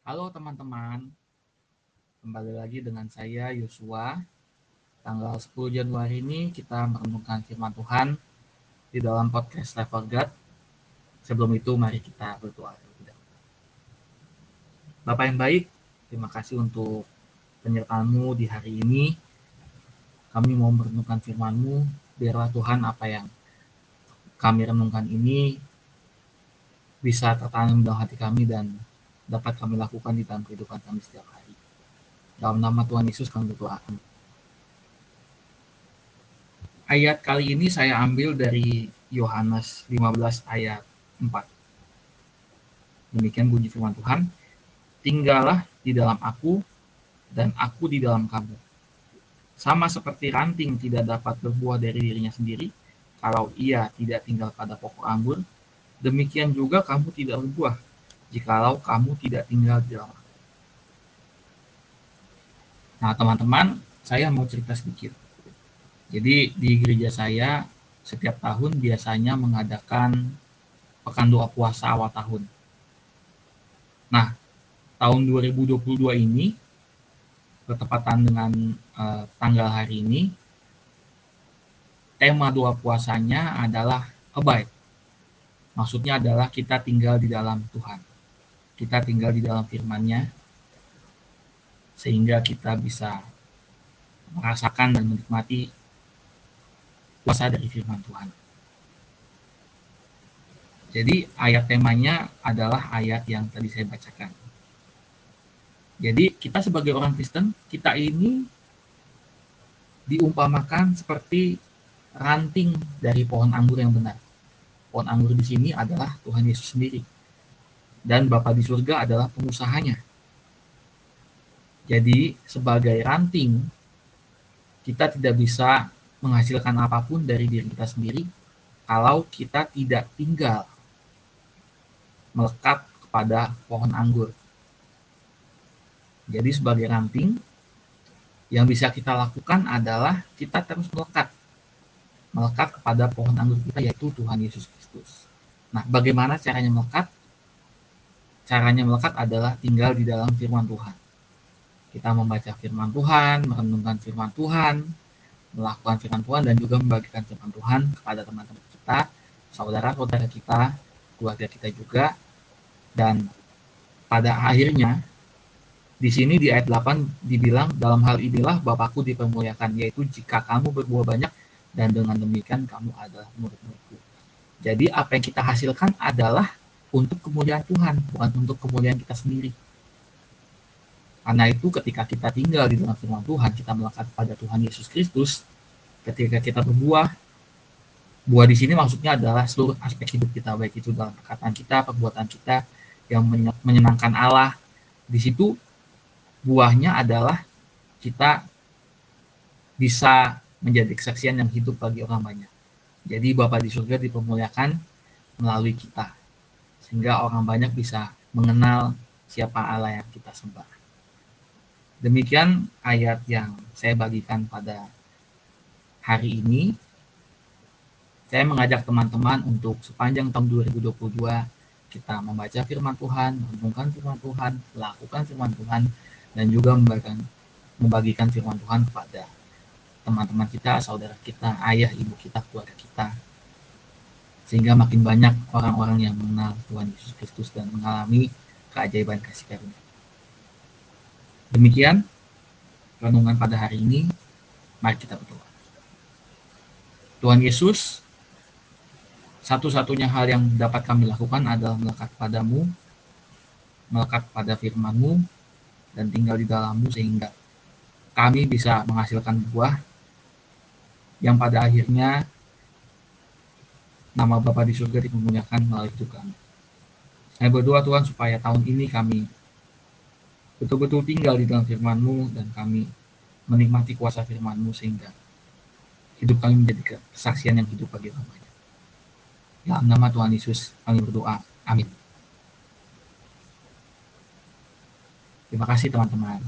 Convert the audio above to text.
Halo teman-teman, kembali lagi dengan saya Yosua. Tanggal 10 Januari ini kita merenungkan firman Tuhan di dalam podcast Level God. Sebelum itu mari kita berdoa. Bapak yang baik, terima kasih untuk penyertaanmu di hari ini. Kami mau merenungkan firman-Mu, biarlah Tuhan apa yang kami renungkan ini bisa tertanam dalam hati kami dan dapat kami lakukan di dalam kehidupan kami setiap hari. Dalam nama Tuhan Yesus kami berdoa. Ayat kali ini saya ambil dari Yohanes 15 ayat 4. Demikian bunyi firman Tuhan. Tinggallah di dalam aku dan aku di dalam kamu. Sama seperti ranting tidak dapat berbuah dari dirinya sendiri, kalau ia tidak tinggal pada pokok anggur, demikian juga kamu tidak berbuah, jikalau kamu tidak tinggal di dalam aku. Nah, teman-teman, saya mau cerita sedikit. Jadi, di gereja saya setiap tahun biasanya mengadakan pekan doa puasa awal tahun. Nah, tahun 2022 ini bertepatan dengan uh, tanggal hari ini, tema doa puasanya adalah abide. Maksudnya adalah kita tinggal di dalam Tuhan. Kita tinggal di dalam firman-Nya sehingga kita bisa merasakan dan menikmati kuasa dari firman Tuhan. Jadi ayat temanya adalah ayat yang tadi saya bacakan. Jadi kita sebagai orang Kristen, kita ini diumpamakan seperti ranting dari pohon anggur yang benar. Pohon anggur di sini adalah Tuhan Yesus sendiri. Dan Bapa di surga adalah pengusahanya. Jadi sebagai ranting, kita tidak bisa menghasilkan apa pun dari diri kita sendiri kalau kita tidak tinggal melekat kepada pohon anggur. Jadi sebagai ranting, yang bisa kita lakukan adalah kita terus melekat. Melekat kepada pohon anggur kita yaitu Tuhan Yesus Kristus. Nah, bagaimana caranya melekat? Caranya melekat adalah tinggal di dalam firman Tuhan. Kita membaca firman Tuhan, merenungkan firman Tuhan, melakukan firman Tuhan, dan juga membagikan firman Tuhan kepada teman-teman kita, saudara-saudara kita, keluarga kita juga. Dan pada akhirnya di sini di ayat 8 dibilang dalam hal inilah Bapakku dipermuliakan yaitu jika kamu berbuah banyak dan dengan demikian kamu adalah murid-muridku. Jadi apa yang kita hasilkan adalah untuk kemuliaan Tuhan, bukan untuk kemuliaan kita sendiri. Karena itu ketika kita tinggal di dalam firman Tuhan, kita melekat pada Tuhan Yesus Kristus, ketika kita berbuah, buah di sini maksudnya adalah seluruh aspek hidup kita, baik itu dalam perkataan kita, perbuatan kita yang menyenangkan Allah. Di situ buahnya adalah kita bisa menjadi kesaksian yang hidup bagi orang banyak. Jadi Bapa di surga dipermuliakan melalui kita. Sehingga orang banyak bisa mengenal siapa Allah yang kita sembah. Demikian ayat yang saya bagikan pada hari ini. Saya mengajak teman-teman untuk sepanjang tahun 2022 kita membaca firman Tuhan, merenungkan firman Tuhan, melakukan firman Tuhan, dan juga membagikan membagikan firman Tuhan kepada teman-teman kita, saudara kita, ayah, ibu kita, keluarga kita. Sehingga makin banyak orang-orang yang mengenal Tuhan Yesus Kristus dan mengalami keajaiban kasih karunia. Demikian renungan pada hari ini. Mari kita berdoa. Tuhan Yesus, satu-satunya hal yang dapat kami lakukan adalah melekat padamu, melekat pada firman-Mu, dan tinggal di dalammu sehingga kami bisa menghasilkan buah yang pada akhirnya nama Bapa di surga dipermuliakan melalui hidup kami. Saya berdoa Tuhan supaya tahun ini kami betul-betul tinggal di dalam firman-Mu dan kami menikmati kuasa firman-Mu sehingga hidup kami menjadi kesaksian yang hidup bagi orang banyak. Dalam nama Tuhan Yesus kami berdoa. Amin. Terima kasih teman-teman.